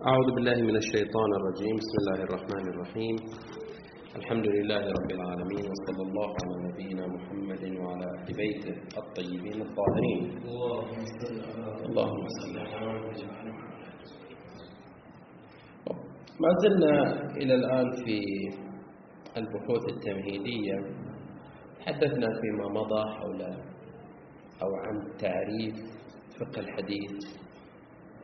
أعوذ بالله من الشيطان الرجيم. بسم الله الرحمن الرحيم. الحمد لله رب العالمين وصلى الله على نبينا محمد وعلى أهل بيته الطيبين الطاهرين. اللهم صل على ما زلنا إلى الآن في البحوث التمهيدية. حدثنا فيما مضى حول أو عن تعريف فقه الحديث.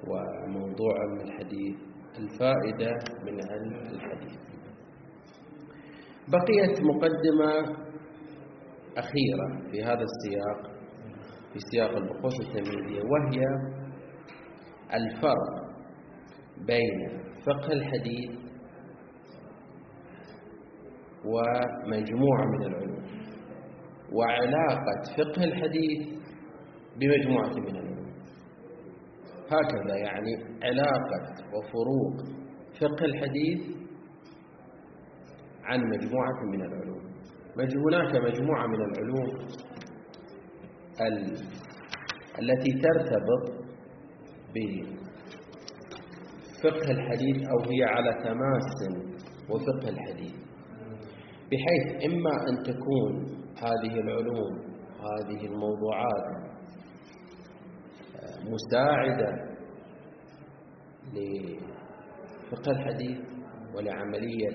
وموضوع علم الحديث الفائدة من علم الحديث. بقيت مقدمة أخيرة في هذا السياق في سياق البحوث التمهيدية وهي الفرق بين فقه الحديث ومجموعة من العلوم وعلاقة فقه الحديث بمجموعة من العلوم. هكذا يعني علاقة وفروق فقه الحديث عن مجموعة من العلوم. هناك مجموعة من العلوم التي ترتبط بفقه الحديث أو هي على تماس وفقه الحديث. بحيث إما أن تكون هذه العلوم هذه الموضوعات مساعدة لفقه الحديث ولعملية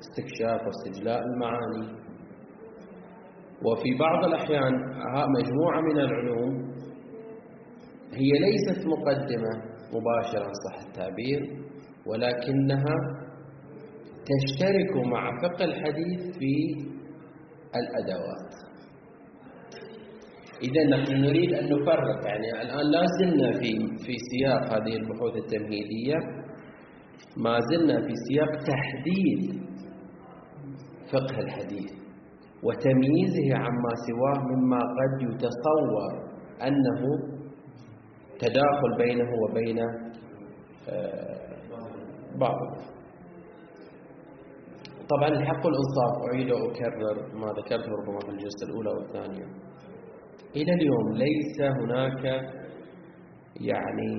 استكشاف واستجلاء المعاني. وفي بعض الأحيان مجموعة من العلوم هي ليست مقدمة مباشرة صح التعبير ولكنها تشترك مع فقه الحديث في الأدوات. إذا نحن نريد أن نفرق يعني الآن لا زلنا في في سياق هذه البحوث التمهيدية ما زلنا في سياق تحديد فقه الحديث وتمييزه عما سواه مما قد يتصور أنه تداخل بينه وبين آه، بعض طبعا الحق الإنصاف أعيد وأكرر ما ذكرته ربما في الجلسة الأولى والثانية. إلى اليوم ليس هناك يعني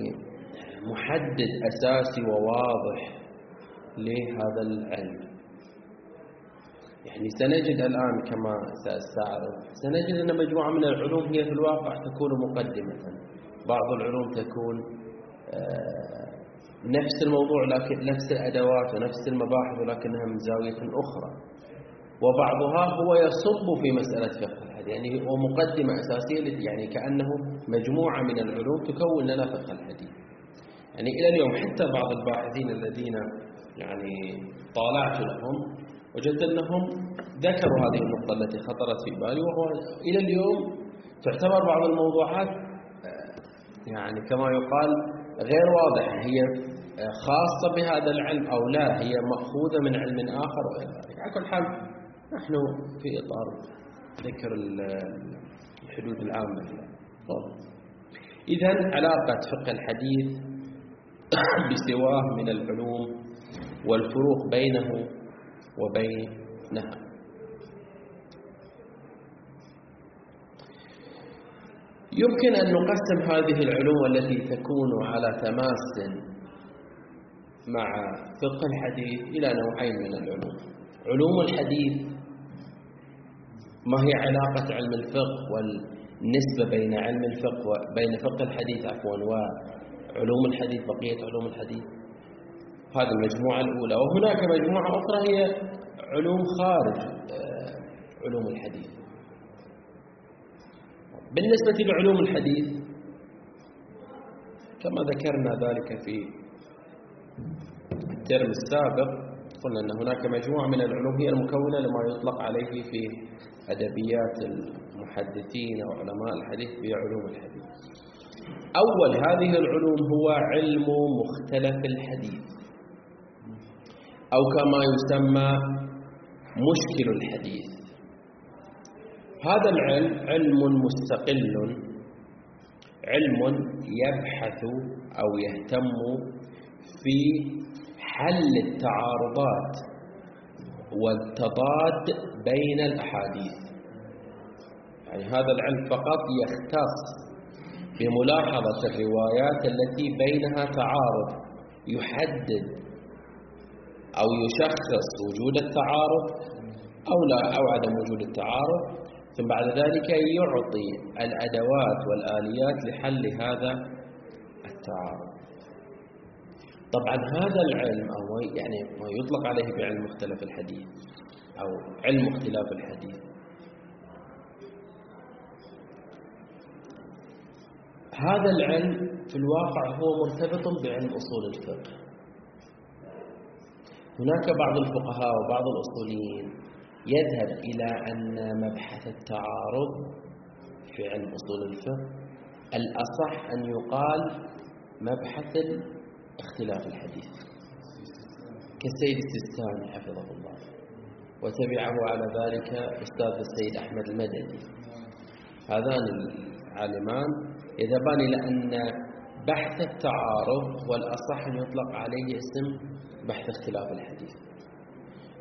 محدد أساسي وواضح لهذا العلم. يعني سنجد الآن كما سأستعرض. سنجد أن مجموعة من العلوم هي في الواقع تكون مقدمة. بعض العلوم تكون آه، نفس الموضوع لكن نفس الأدوات ونفس المباحث ولكنها من زاوية أخرى. وبعضها هو يصب في مسألة فقه. يعني هو مقدمة أساسية يعني كأنه مجموعة من العلوم تكون لنا فقه الحديث. يعني إلى اليوم حتى بعض الباحثين الذين يعني طالعت لهم وجدت أنهم ذكروا هذه النقطة التي خطرت في بالي وهو إلى اليوم تعتبر بعض الموضوعات يعني كما يقال غير واضحة هي خاصة بهذا العلم أو لا هي مأخوذة من علم آخر وإلى ذلك. على كل حال نحن في إطار ذكر الحدود العامة. إذا علاقة فقه الحديث بسواه من العلوم والفروق بينه وبينها. يمكن أن نقسم هذه العلوم التي تكون على تماس مع فقه الحديث إلى نوعين من العلوم. علوم الحديث ما هي علاقة علم الفقه والنسبة بين علم الفقه وبين فقه الحديث عفوا وعلوم الحديث بقية علوم الحديث. هذه المجموعة الأولى. وهناك مجموعة أخرى هي علوم خارج آه، علوم الحديث. بالنسبة لعلوم الحديث كما ذكرنا ذلك في الترم السابق قلنا أن هناك مجموعة من العلوم هي المكونة لما يطلق عليه في أدبيات المحدثين وعلماء الحديث بعلوم الحديث. أول هذه العلوم هو علم مختلف الحديث أو كما يسمى مشكل الحديث. هذا العلم علم مستقل علم يبحث أو يهتم في حل التعارضات والتضاد بين الأحاديث. يعني هذا العلم فقط يختص بملاحظة الروايات التي بينها تعارض يحدد أو يشخص وجود التعارض أو لا أو عدم وجود التعارض ثم بعد ذلك يعطي الأدوات والآليات لحل هذا التعارض. طبعا هذا العلم أو يعني ما يطلق عليه بعلم مختلف الحديث. أو علم اختلاف الحديث. هذا العلم في الواقع هو مرتبط بعلم أصول الفقه. هناك بعض الفقهاء وبعض الأصوليين يذهب إلى أن مبحث التعارض في علم أصول الفقه الأصح أن يقال مبحث اختلاف الحديث. كالسيد السيستاني حفظه الله. وتبعه على ذلك أستاذ السيد أحمد المدني. هذان العالمان يذهبان إلى أن بحث التعارض والأصح أن يطلق عليه اسم بحث اختلاف الحديث.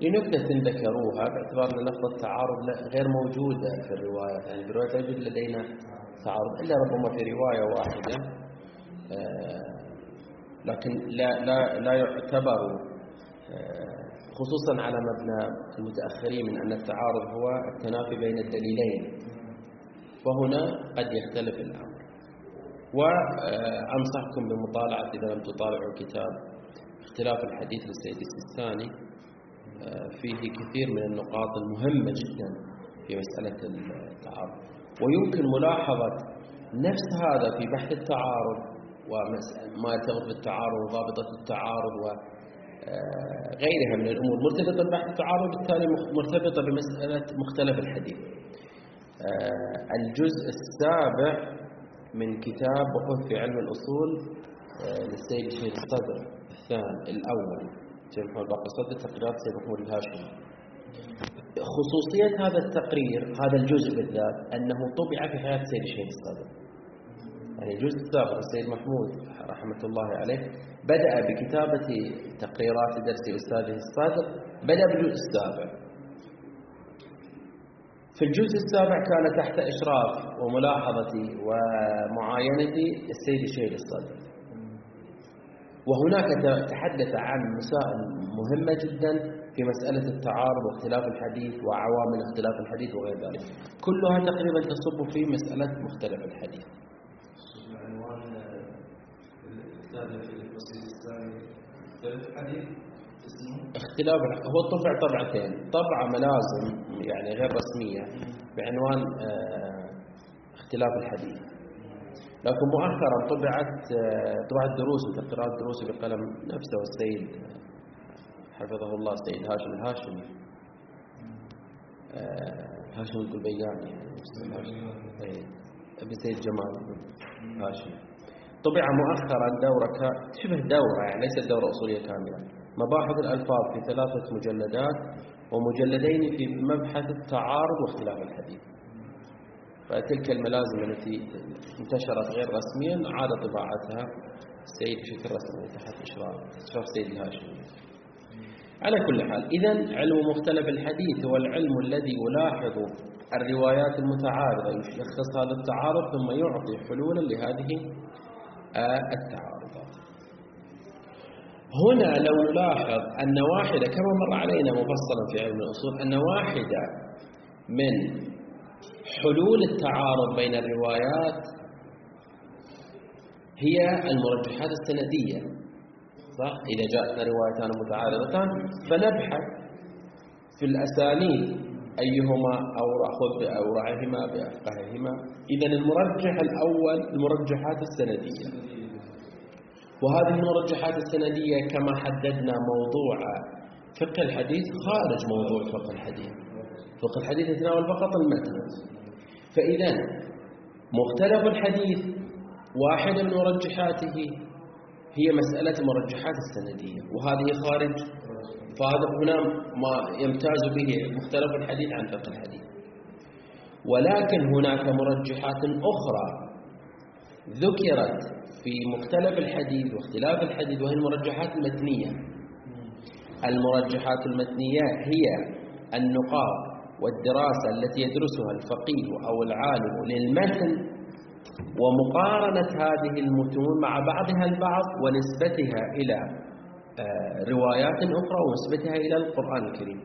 لنكتة ذكروها باعتبار أن لفظ التعارض غير موجودة في الروايات يعني في الروايات يوجد لدينا تعارض إلا ربما في رواية واحدة. آه، لكن لا, لا, لا يعتبر آه، خصوصا على مبنى المتأخرين من أن التعارض هو التنافي بين الدليلين. وهنا قد يختلف الأمر. وأنصحكم بمطالعة إذا لم تطالعوا كتاب اختلاف الحديث للسيد السيستاني فيه كثير من النقاط المهمة جدا في مسألة التعارض. ويمكن ملاحظة نفس هذا في بحث التعارض وما يرتبط بالتعارض وضابطة التعارض وغيرها من الأمور مرتبطة ببحث التعارض بالتالي مرتبطة بمسألة مختلف الحديث. آه، الجزء السابع من كتاب بحوث في علم الأصول آه، للسيد الشيخ الصدر الثاني الأول سيد محمد باقر الصدر تقريرات سيد محمود الهاشمي. خصوصية هذا التقرير هذا الجزء بالذات أنه طبع في حياة سيد الشيخ الصدر. يعني الجزء السابق السيد محمود رحمة الله عليه بدأ بكتابة تقريرات درس أستاذه الصادق بدأ بالجزء السابع. في الجزء السابع كان تحت إشراف وملاحظتي ومعاينتي السيد الشهيد الصادق. وهناك تحدث عن مسائل مهمة جدا في مسألة التعارض واختلاف الحديث وعوامل اختلاف الحديث وغير ذلك. كلها تقريبا تصب في مسألة مختلف الحديث. اختلاف هو طبع طبعتين. طبعة ملازم يعني غير رسمية بعنوان آه، اختلاف الحديث. لكن مؤخرا طبعت آه، طبعت دروس وتقريرات دروس بقلم نفسه السيد حفظه الله السيد هاشم الهاشمي. آه، هاشم القلبياني. يعني إيه، ابن سيد جمال هاشم. طبع مؤخرا دورة شبه دورة يعني ليست دورة أصولية كاملة. مباحث الألفاظ في ثلاثة مجلدات ومجلدين في مبحث التعارض واختلاف الحديث. فتلك الملازم التي انتشرت غير رسميا عاد طباعتها السيد بشكل رسمي تحت إشراف إشراف السيد الهاشمي. على كل حال إذا علم مختلف الحديث هو العلم الذي يلاحظ الروايات المتعارضة يشخص هذا التعارض ثم يعطي حلولا لهذه التعارضات هنا لو نلاحظ أن واحدة كما مر علينا مفصلا في علم الأصول أن واحدة من حلول التعارض بين الروايات هي المرجحات السندية صح؟ إذا جاءتنا روايتان متعارضتان فنبحث في الأسانيد أيهما أورع بأورعهما بأفقههما إذا المرجح الأول المرجحات السندية. وهذه المرجحات السندية كما حددنا موضوع فقه الحديث خارج موضوع فقه الحديث. فقه الحديث يتناول فقط المتن. فإذا مختلف الحديث واحدة من مرجحاته هي مسألة مرجحات السندية. وهذه خارج فهذا هنا ما يمتاز به مختلف الحديث عن فقه الحديث. ولكن هناك مرجحات أخرى ذكرت في مختلف الحديث واختلاف الحديث وهي المرجحات المتنية. المرجحات المتنية هي النقاط والدراسة التي يدرسها الفقيه أو العالم للمتن ومقارنة هذه المتون مع بعضها البعض ونسبتها إلى روايات أخرى ونسبتها إلى القرآن الكريم.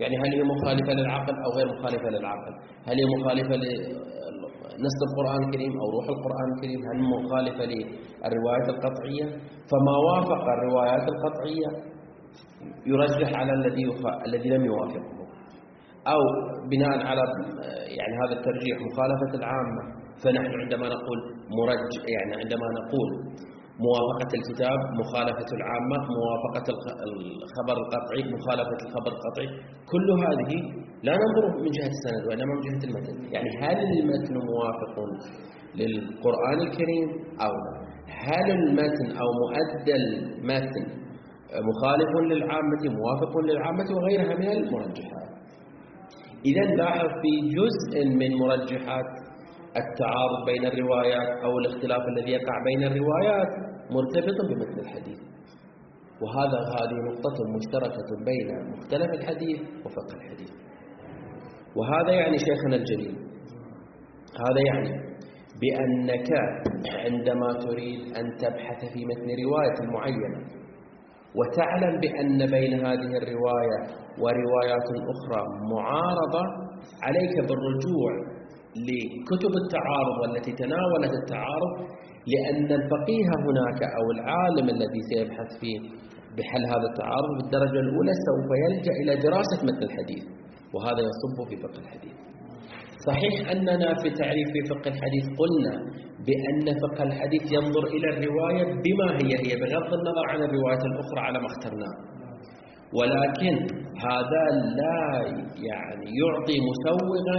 يعني هل هي مخالفة للعقل أو غير مخالفة للعقل؟ هل هي مخالفة لنص القرآن الكريم أو روح القرآن الكريم؟ هل مخالفة للروايات القطعية؟ فما وافق الروايات القطعية يرجح على الذي الذي لم يوافقه. أو بناء على يعني هذا الترجيح مخالفة العامة فنحن عندما نقول مرج يعني عندما نقول موافقة الكتاب مخالفة العامة موافقة الخبر القطعي مخالفة الخبر القطعي. كل هذه لا ننظر من جهة السند وإنما من جهة المتن. يعني هل المتن موافق للقرآن الكريم أو هل المتن أو مؤدى المتن مخالف للعامة موافق للعامة وغيرها من المرجحات؟ إذا لاحظ في جزء من مرجحات التعارض بين الروايات أو الاختلاف الذي يقع بين الروايات مرتبط بمثل الحديث. وهذا هذه نقطة مشتركة بين مختلف الحديث وفقه الحديث. وهذا يعني شيخنا الجليل. هذا يعني بأنك عندما تريد أن تبحث في متن رواية معينة وتعلم بأن بين هذه الرواية وروايات أخرى معارضة عليك بالرجوع لكتب التعارض والتي تناولت التعارض لأن الفقيه هناك أو العالم الذي سيبحث فيه بحل هذا التعارض بالدرجة الأولى سوف يلجأ إلى دراسة متن الحديث وهذا يصب في فقه الحديث. صحيح أننا في تعريف في فقه الحديث قلنا بأن فقه الحديث ينظر إلى الرواية بما هي هي بغض النظر عن الرواية الأخرى على ما اخترناه. ولكن هذا لا يعني يعطي مسوغا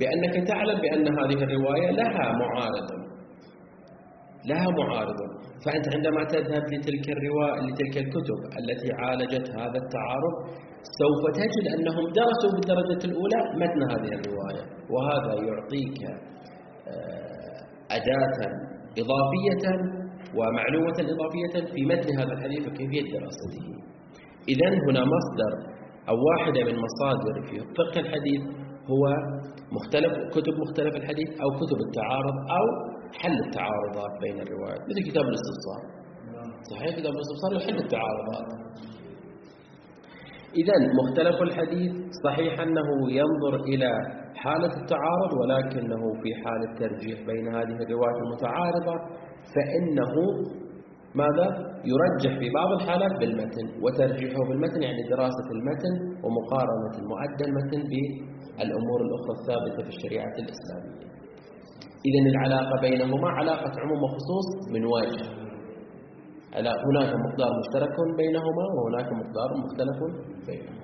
بأنك تعلم بأن هذه الرواية لها معارض لها معارض. فأنت عندما تذهب لتلك الرواية لتلك الكتب التي عالجت هذا التعارض سوف تجد أنهم درسوا بالدرجة الأولى متن هذه الرواية. وهذا يعطيك آه، أداة إضافية ومعلومة إضافية في متن هذا الحديث وكيفية دراسته. إذا هنا مصدر أو واحدة من مصادر في فقه الحديث هو مختلف كتب مختلف الحديث أو كتب التعارض أو حل التعارضات بين الروايات. مثل كتاب الاستبصار. صحيح كتاب الاستبصار يحل التعارضات. إذا مختلف الحديث صحيح أنه ينظر إلى حالة التعارض ولكنه في حال الترجيح بين هذه الروايات المتعارضة فإنه ماذا؟ يرجح في بعض الحالات بالمتن وترجيحه بالمتن يعني دراسة المتن ومقارنة المؤدى المتن بالأمور الأخرى الثابتة في الشريعة الإسلامية. إذا العلاقة بينهما علاقة عموم وخصوص من وجه هناك مقدار مشترك بينهما وهناك مقدار مختلف بينهما.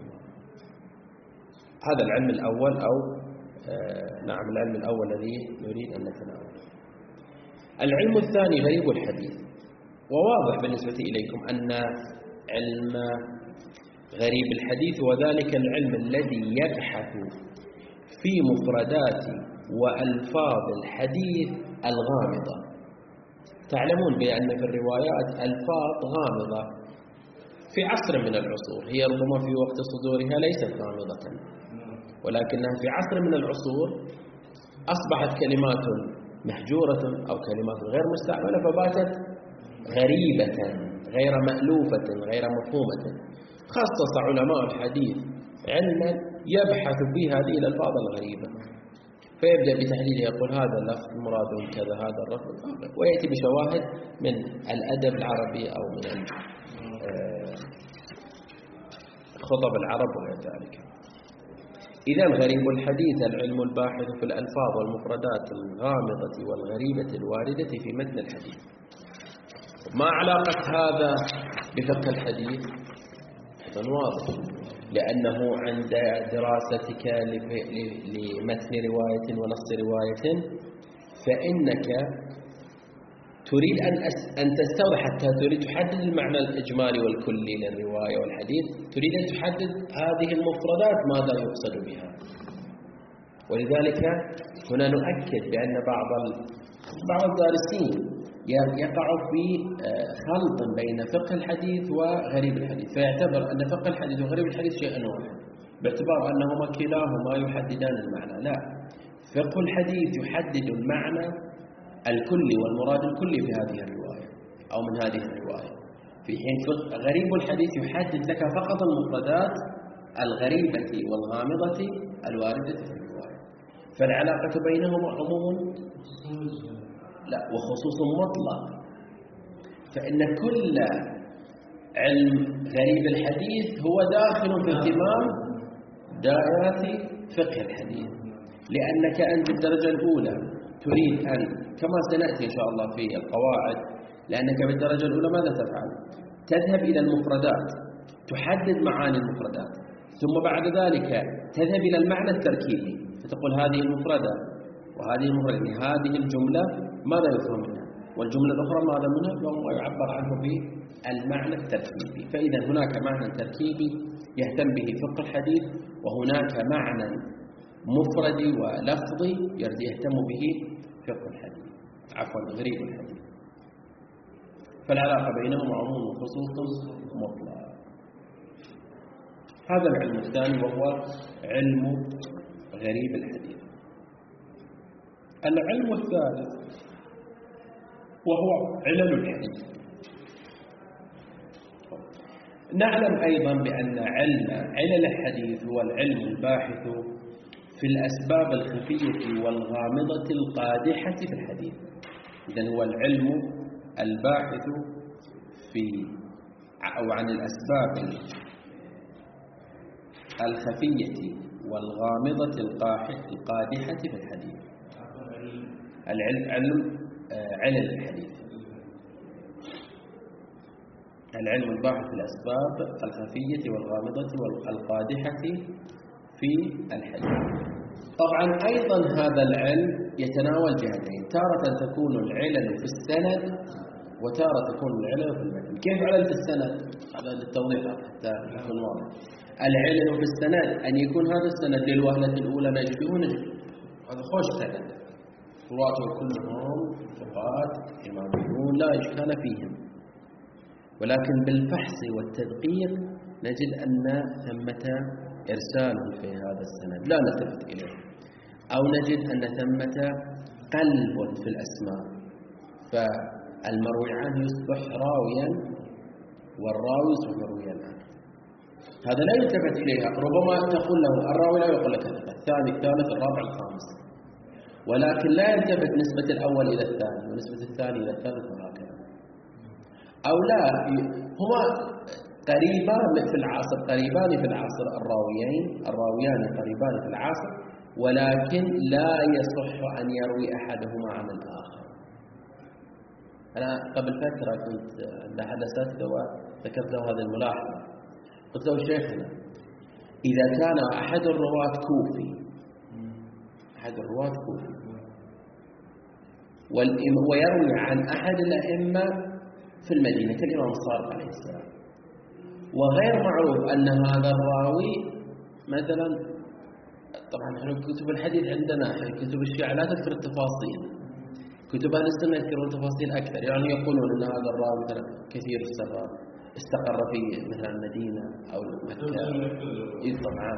هذا العلم الأول أو آه نعم العلم الأول الذي نريد أن نتناوله. العلم الثاني غريب الحديث. وواضح بالنسبة إليكم أن علم غريب الحديث وذلك العلم الذي يبحث في مفردات وألفاظ الحديث الغامضة. تعلمون بأن في الروايات ألفاظ غامضة في عصر من العصور هي ربما في وقت صدورها ليست غامضة ولكنها في عصر من العصور أصبحت كلمات محجورة أو كلمات غير مستعملة فباتت غريبة غير مألوفة غير مفهومة. خصص علماء الحديث علما يبحث في هذه الألفاظ الغريبة. فيبدأ بتحليل يقول هذا اللفظ مراد كذا هذا اللفظ ويأتي بشواهد من الأدب العربي أو من آه، خطب العرب وغير ذلك. إذا غريب الحديث العلم الباحث في الألفاظ والمفردات الغامضة والغريبة الواردة في متن الحديث. ما علاقة هذا بفقه الحديث؟ أيضا واضح. لأنه عند دراستك لمتن رواية ونص رواية فإنك تريد أن أن تستوضح حتى تريد تحدد المعنى الإجمالي والكلي للرواية والحديث تريد أن تحدد هذه المفردات ماذا يقصد بها. ولذلك هنا نؤكد بأن بعض بعض الدارسين يقع في آه، خلط بين فقه الحديث وغريب الحديث. فيعتبر أن فقه الحديث وغريب الحديث شيئا واحد باعتبار أنهما كلاهما يحددان المعنى. لا فقه الحديث يحدد المعنى الكلي والمراد الكلي في هذه الرواية أو من هذه الرواية. في حين غريب الحديث يحدد لك فقط المفردات الغريبة والغامضة الواردة في الرواية. فالعلاقة بينهما عموم لا وخصوص مطلق. فإن كل علم غريب الحديث هو داخل في اهتمام دائرة فقه الحديث. لأنك أنت الدرجة الأولى تريد أن كما سنأتي إن شاء الله في القواعد لأنك بالدرجة الأولى ماذا تفعل؟ تذهب إلى المفردات تحدد معاني المفردات ثم بعد ذلك تذهب إلى المعنى التركيبي فتقول هذه المفردة وهذه المفردة يعني هذه الجملة ماذا يفهم منها؟ والجملة الأخرى ماذا منها؟ وهو يعبر عنه بالمعنى التركيبي فإذا هناك معنى تركيبي يهتم به فقه الحديث وهناك معنى مفردي ولفظي يهتم به فقه الحديث. عفوا غريب الحديث. فالعلاقة بينهم عموم وخصوص مطلق هذا العلم الثاني وهو علم غريب الحديث. العلم الثالث وهو علل الحديث نعلم أيضا بأن علم علل الحديث هو العلم الباحث في الأسباب الخفية والغامضة القادحة في الحديث. إذن هو العلم الباحث في أو عن الأسباب الخفية والغامضة القادحة في الحديث. العلم علم آه، علل الحديث. العلم الباحث في الأسباب الخفية والغامضة والقادحة في الحديث. طبعا أيضا هذا العلم يتناول جهتين تارة تكون العلل في السند وتارة تكون العلل في المتن. كيف علل في السند؟ هذا للتوضيح حتى يكون واضح العلل في السند أن يكون هذا السند للوهلة الأولى نجده ونجد هذا خوش سند. رواته كلهم ثقات إماميون لا إشكال فيهم. ولكن بالفحص والتدقيق نجد أن ثمة إرسال في هذا السند لا نلتفت إليه. أو نجد أن ثمة قلب في الأسماء. المروي عنه يصبح راويا والراوي يصبح مرويا. عنه هذا لا يلتفت إليها ربما تقول له الراوي لا يقول لك الثاني الثالث الرابع الخامس. ولكن لا يلتفت نسبة الأول إلى الثاني ونسبة الثاني إلى الثالث وهكذا أو لا هما قريبان في العصر قريبان في العصر الراويين الراويان قريبان في العصر ولكن لا يصح أن يروي أحدهما عن الآخر. أنا قبل فترة كنت عند أحد الأساتذة وذكرت له هذه الملاحظة. قلت له شيخنا إذا كان أحد الرواة كوفي أحد الرواة كوفي ويروي عن أحد الأئمة في المدينة كالإمام الصادق عليه السلام. وغير معروف أن هذا الراوي مثلا طبعا إحنا كتب الحديث عندنا كتب الشيعة لا تذكر التفاصيل. كتب أهل السنة يذكرون تفاصيل أكثر يعني يقولون أن هذا الراوي مثلا كثير السفر استقر في مثلا المدينة أو مكة. إيه طبعا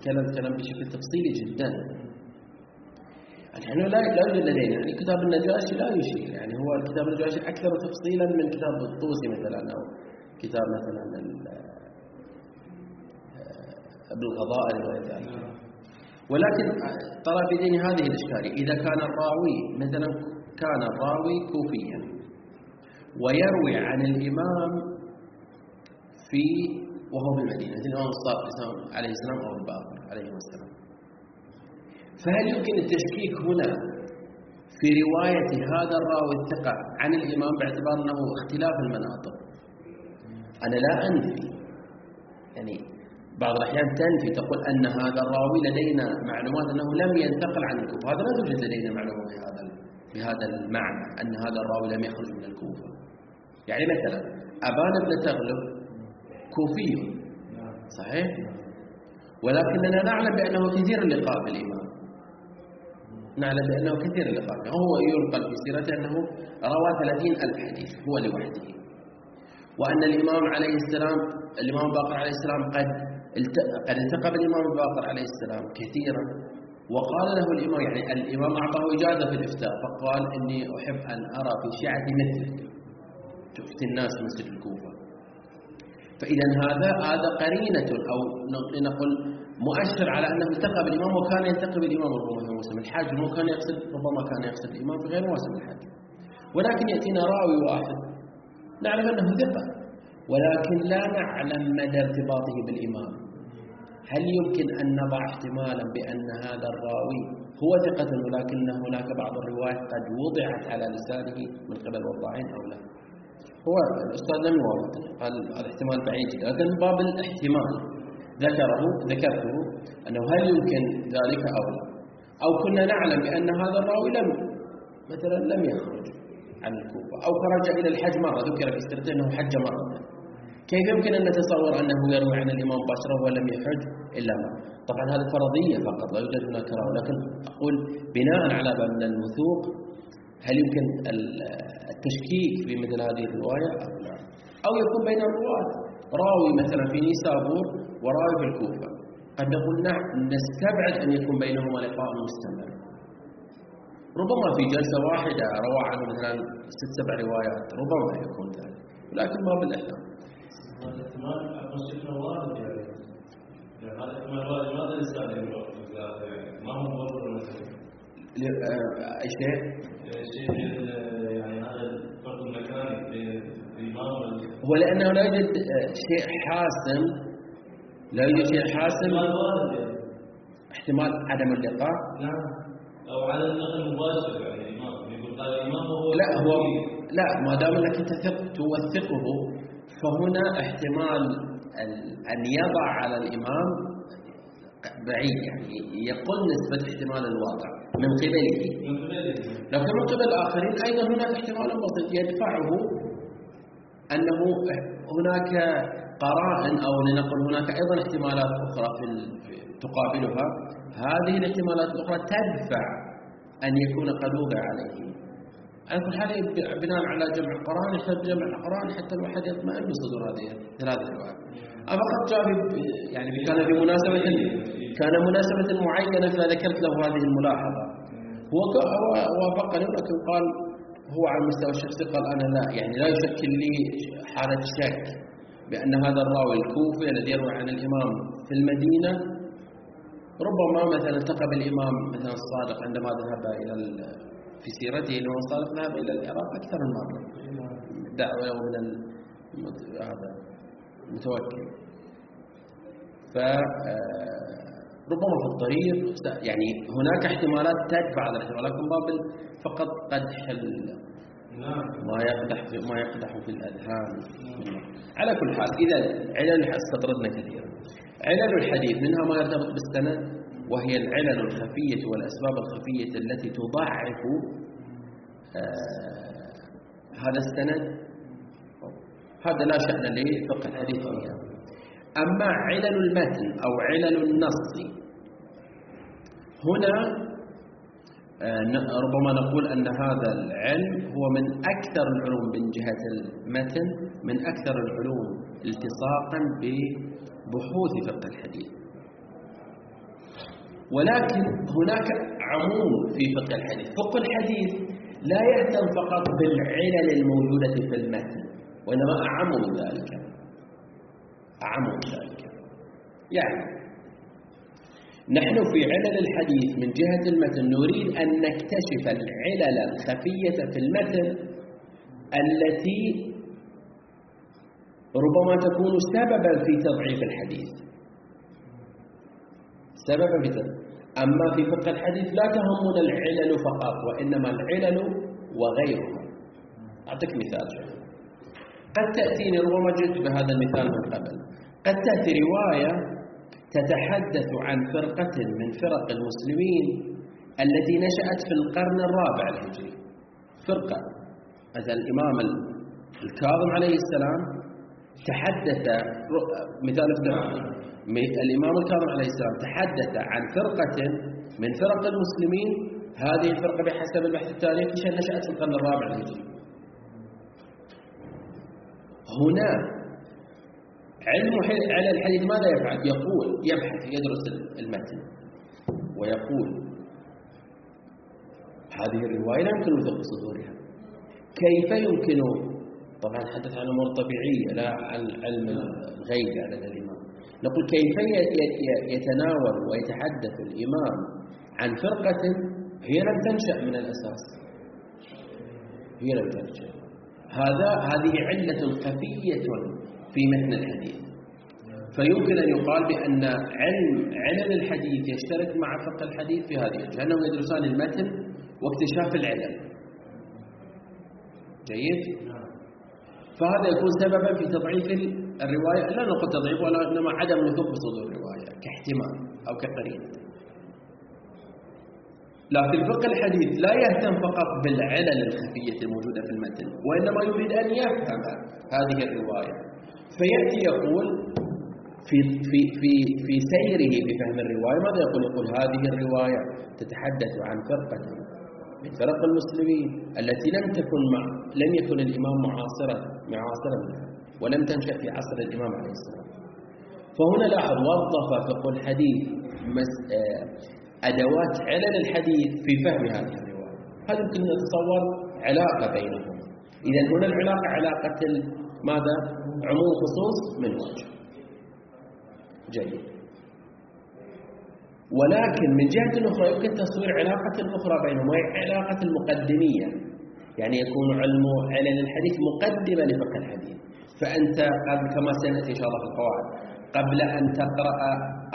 تكلم كلام بشكل تفصيلي جدا. نحن لا لا يوجد لدينا يعني كتاب النجاشي لا يشير يعني هو الكتاب النجاشي أكثر تفصيلا من كتاب الطوسي مثلا أو كتاب مثلا ابن الغضائر وغير ذلك. ولكن ترى في دين هذه الإشكالية إذا كان الراوي مثلا كان الراوي كوفيا ويروي عن الإمام في وهو في المدينة الإمام الصادق عليه السلام أو الباقر عليه السلام. فهل يمكن التشكيك هنا في رواية هذا الراوي الثقة عن الإمام باعتبار أنه اختلاف المناطق. أنا لا أنفي. يعني بعض الأحيان تنفي تقول أن هذا الراوي لدينا معلومات أنه لم ينتقل عن الكوفة. هذا لا توجد لدينا معلومات في هذا بهذا المعنى أن هذا الراوي لم يخرج من الكوفة. يعني مثلا أبان بن تغلب كوفي. صحيح؟ ولكننا نعلم بأنه كثير اللقاء بالإمام. نعلم بأنه كثير اللقاء هو ينقل في سيرته أنه روى ثلاثين ألف حديث هو لوحده. وأن الإمام عليه السلام الإمام باقر عليه السلام قد قد التقى بالإمام باقر عليه السلام كثيرا. وقال له الإمام يعني الإمام أعطاه إجازة في الإفتاء فقال إني أحب أن أرى في شيعتي مثلك تفتي الناس مسجد الكوفة. فإذا هذا هذا قرينة أو نقول مؤشر على أنه التقى بالإمام وكان يلتقي بالإمام ربما في موسم الحج مو كان يقصد ربما كان يقصد الإمام في غير موسم الحج. ولكن يأتينا راوي واحد. نعلم أنه ثقة. ولكن لا نعلم مدى ارتباطه بالإمام. هل يمكن أن نضع احتمالا بأن هذا الراوي هو ثقة ولكن هناك بعض الروايات قد وضعت على لسانه من قبل وضاعين أو لا؟ هو الأستاذ لم يوافق قال هذا احتمال بعيد جدا. لكن باب الاحتمال. ذكره ذكرته أنه هل يمكن ذلك أو لا؟ أو كنا نعلم بأن هذا الراوي لم مثلا لم يخرج عن الكوفة. أو خرج إلى الحج مرة. ذكر في سيرته أنه حج مرة. كيف يمكن أن نتصور أنه يروي عن الإمام بشرة ولم يحج إلا مرة؟ طبعا هذه فرضية فقط. لا يوجد هناك راوي. لكن أقول بناء على باب الوثوق هل يمكن التشكيك في مثل هذه الرواية؟ أو لا أو يكون بين الرواة. راوي مثلا في نيسابور وراوي في الكوفة. قد نقول نعم نستبعد أن يكون بينهما لقاء مستمر. ربما في جلسة واحدة روى عنه مثلا ست سبع روايات ربما يكون ذلك. ولكن ما بالاحتمال هذا الاحتمال شفنا وارد يعني هذا الاحتمال وارد ماذا الانسان يعني ما هو مبرر مثلا اي شيء؟ شيء يعني هذا الفرق المكاني بين الامام هو لأنه لا يوجد شيء حاسم لا يوجد شيء حاسم. احتمال عدم اللقاء نعم. أو على النقل المباشر يعني الإمام. يقول قال الإمام هو لا هو لا ما دام أنك تثق توثقه فهنا احتمال أن يضع على الإمام بعيد يعني يقل نسبة احتمال الواقع. من قبله. لكن من قبل الآخرين أيضا هناك احتمال بسيط. يدفعه أنه هناك قرائن أو لنقل هناك أيضا احتمالات أخرى في تقابلها. هذه الاحتمالات الأخرى تدفع أن يكون قد وضع عليه. على كل حال بناء على جمع القرآن يحتاج جمع القرآن حتى الواحد يطمئن بصدور هذه ثلاث روايات جاء يعني كان بمناسبة كان مناسبة معينة فذكرت له هذه الملاحظة. هو وافقني ولكن قال هو على المستوى الشخصي قال أنا لا يعني لا يشكل لي حالة شك بأن هذا الراوي الكوفي الذي يروي عن الإمام في المدينة ربما مثلا التقى بالإمام مثلا الصادق عندما ذهب إلى في سيرته الإمام الصادق ذهب إلى العراق أكثر من مرة. دعوة من هذا. المتوكل ف ربما في الطريق يعني هناك احتمالات تدفع هذا الاحتمال لكن باب فقط قدح ما يقدح في ما يقدح في الأذهان. على كل حال إذا علل استطردنا كثيرا. علل الحديث منها ما يرتبط بالسند وهي العلل الخفية والأسباب الخفية التي تضعف آه هذا السند. هذا لا شأن لفقه الحديث فيها أما علل المتن أو علل النص هنا آه ربما نقول أن هذا العلم هو من أكثر العلوم من جهة المتن من أكثر العلوم التصاقا ببحوث فقه الحديث. ولكن هناك عموم في فقه الحديث. فقه الحديث لا يهتم فقط بالعلل الموجودة في المتن. وإنما أعم من ذلك. أعم من ذلك. يعني نحن في علل الحديث من جهة المتن نريد أن نكتشف العلل الخفية في المتن التي ربما تكون سببا في تضعيف الحديث. سببا في تضعيف. أما في فقه الحديث لا تهمنا العلل فقط وإنما العلل وغيرها. أعطيك مثال شوف قد تأتيني ربما جئت بهذا المثال من قبل. قد تأتي رواية تتحدث عن فرقة من فرق المسلمين التي نشأت في القرن الرابع الهجري. فرقة. مثل الإمام الكاظم عليه السلام تحدث مثال الإمام الكاظم عليه السلام تحدث عن فرقة من فرق المسلمين. هذه الفرقة بحسب البحث التاريخي نشأت في القرن الرابع الهجري. هنا علم على الحديث ماذا يفعل؟ يقول يبحث يدرس المتن ويقول هذه الرواية لا يمكن وثوق صدورها. كيف يمكن؟ طبعا حدث عن أمور طبيعية لا عن علم الغيب على الإمام. نقول كيف يتناول ويتحدث الإمام عن فرقة هي لم تنشأ من الأساس؟ هي لم تنشأ. هذا هذه علة خفية في متن الحديث. فيمكن أن يقال بأن علم علم الحديث يشترك مع فقه الحديث في هذه لأنهم يدرسان المتن واكتشاف العلل جيد؟ فهذا يكون سببا في تضعيف الرواية. لا نقول تضعيف ولا إنما عدم وثوق بصدور الرواية كاحتمال أو كقرينة لكن الفقه الحديث لا يهتم فقط بالعلل الخفية الموجودة في المتن وإنما يريد أن يفهم هذه الرواية فيأتي يقول في في في في سيره بفهم الرواية ماذا يقول؟ يقول هذه الرواية تتحدث عن فرقه من فرق المسلمين التي لم تكن مع لم يكن الإمام معاصرا معاصرا ولم تنشأ في عصر الإمام عليه السلام. فهنا لاحظ وظف فقه الحديث أدوات علل الحديث في فهم هذه الرواية. هذا يمكن نتصور علاقة بينهما. إذا هنا العلاقة علاقة ماذا؟ عموم خصوص من وجه. جيد ولكن من جهة أخرى يمكن تصوير علاقة أخرى بينهم وهي علاقة المقدمية يعني يكون علم علم الحديث مقدمة لفقه الحديث فأنت كما سنأتي إن شاء الله في القواعد قبل أن تقرأ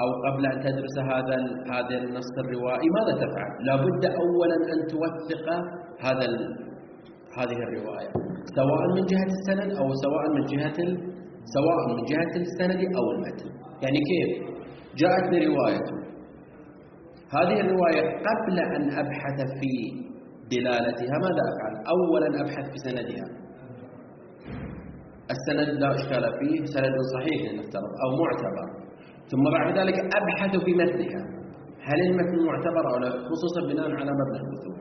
أو قبل أن تدرس هذا هذا النص الروائي ماذا تفعل؟ لابد أولا أن توثق هذا هذه الرواية. سواء من جهة السند أو سواء من جهة سواء من جهة السند أو المتن. يعني كيف؟ جاءتني رواية. هذه الرواية قبل أن أبحث في دلالتها ماذا أفعل؟ أولا أبحث في سندها. السند لا إشكال فيه سند صحيح نفترض أو معتبر. ثم بعد ذلك أبحث في متنها. هل المتن معتبر أو لا؟ خصوصا بناء على مبنى الوثوق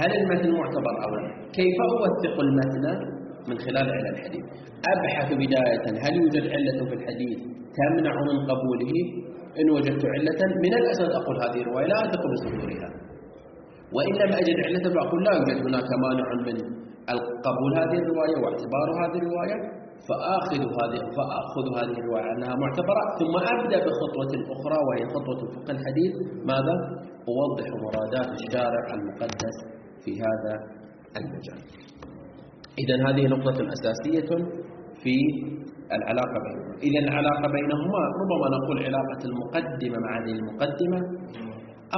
هل المتن معتبر أو لا؟ كيف أوثق المتن من خلال علم الحديث؟ أبحث بداية. هل يوجد علة في الحديث تمنع من قبوله؟ إن وجدت علة من الأساس أقول هذه الرواية لا أثق بصدورها. وإن لم أجد علة فأقول لا يوجد هناك مانع من قبول هذه الرواية واعتبار هذه الرواية فآخذ هذه فآخذ هذه الرواية أنها معتبرة ثم أبدأ بخطوة أخرى وهي خطوة الفقه الحديث. ماذا؟ أوضح مرادات الشارع المقدس في هذا المجال. إذا هذه نقطة أساسية في العلاقة بينهما. إذا العلاقة بينهما ربما نقول علاقة المقدمة مع هذه المقدمة.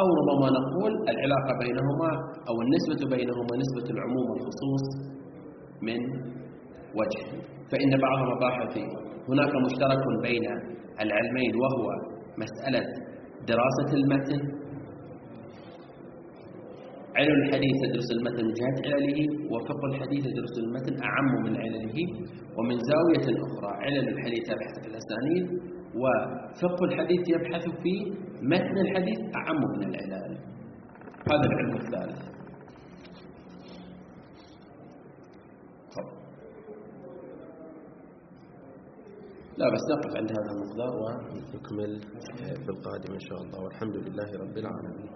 أو ربما نقول العلاقة بينهما أو النسبة بينهما نسبة العموم والخصوص من وجه. فإن بعض مباحث هناك مشترك بين العلمين وهو مسألة دراسة المتن. علم الحديث يدرس المتن من جهة علله وفقه الحديث يدرس المتن أعم من علله ومن زاوية أخرى علم الحديث يبحث في الأسانيد وفقه الحديث يبحث في متن الحديث أعم من العلل. هذا العلم الثالث. لا بس نقف عند هذا المقدار ونكمل في القادم إن شاء الله. والحمد لله رب العالمين.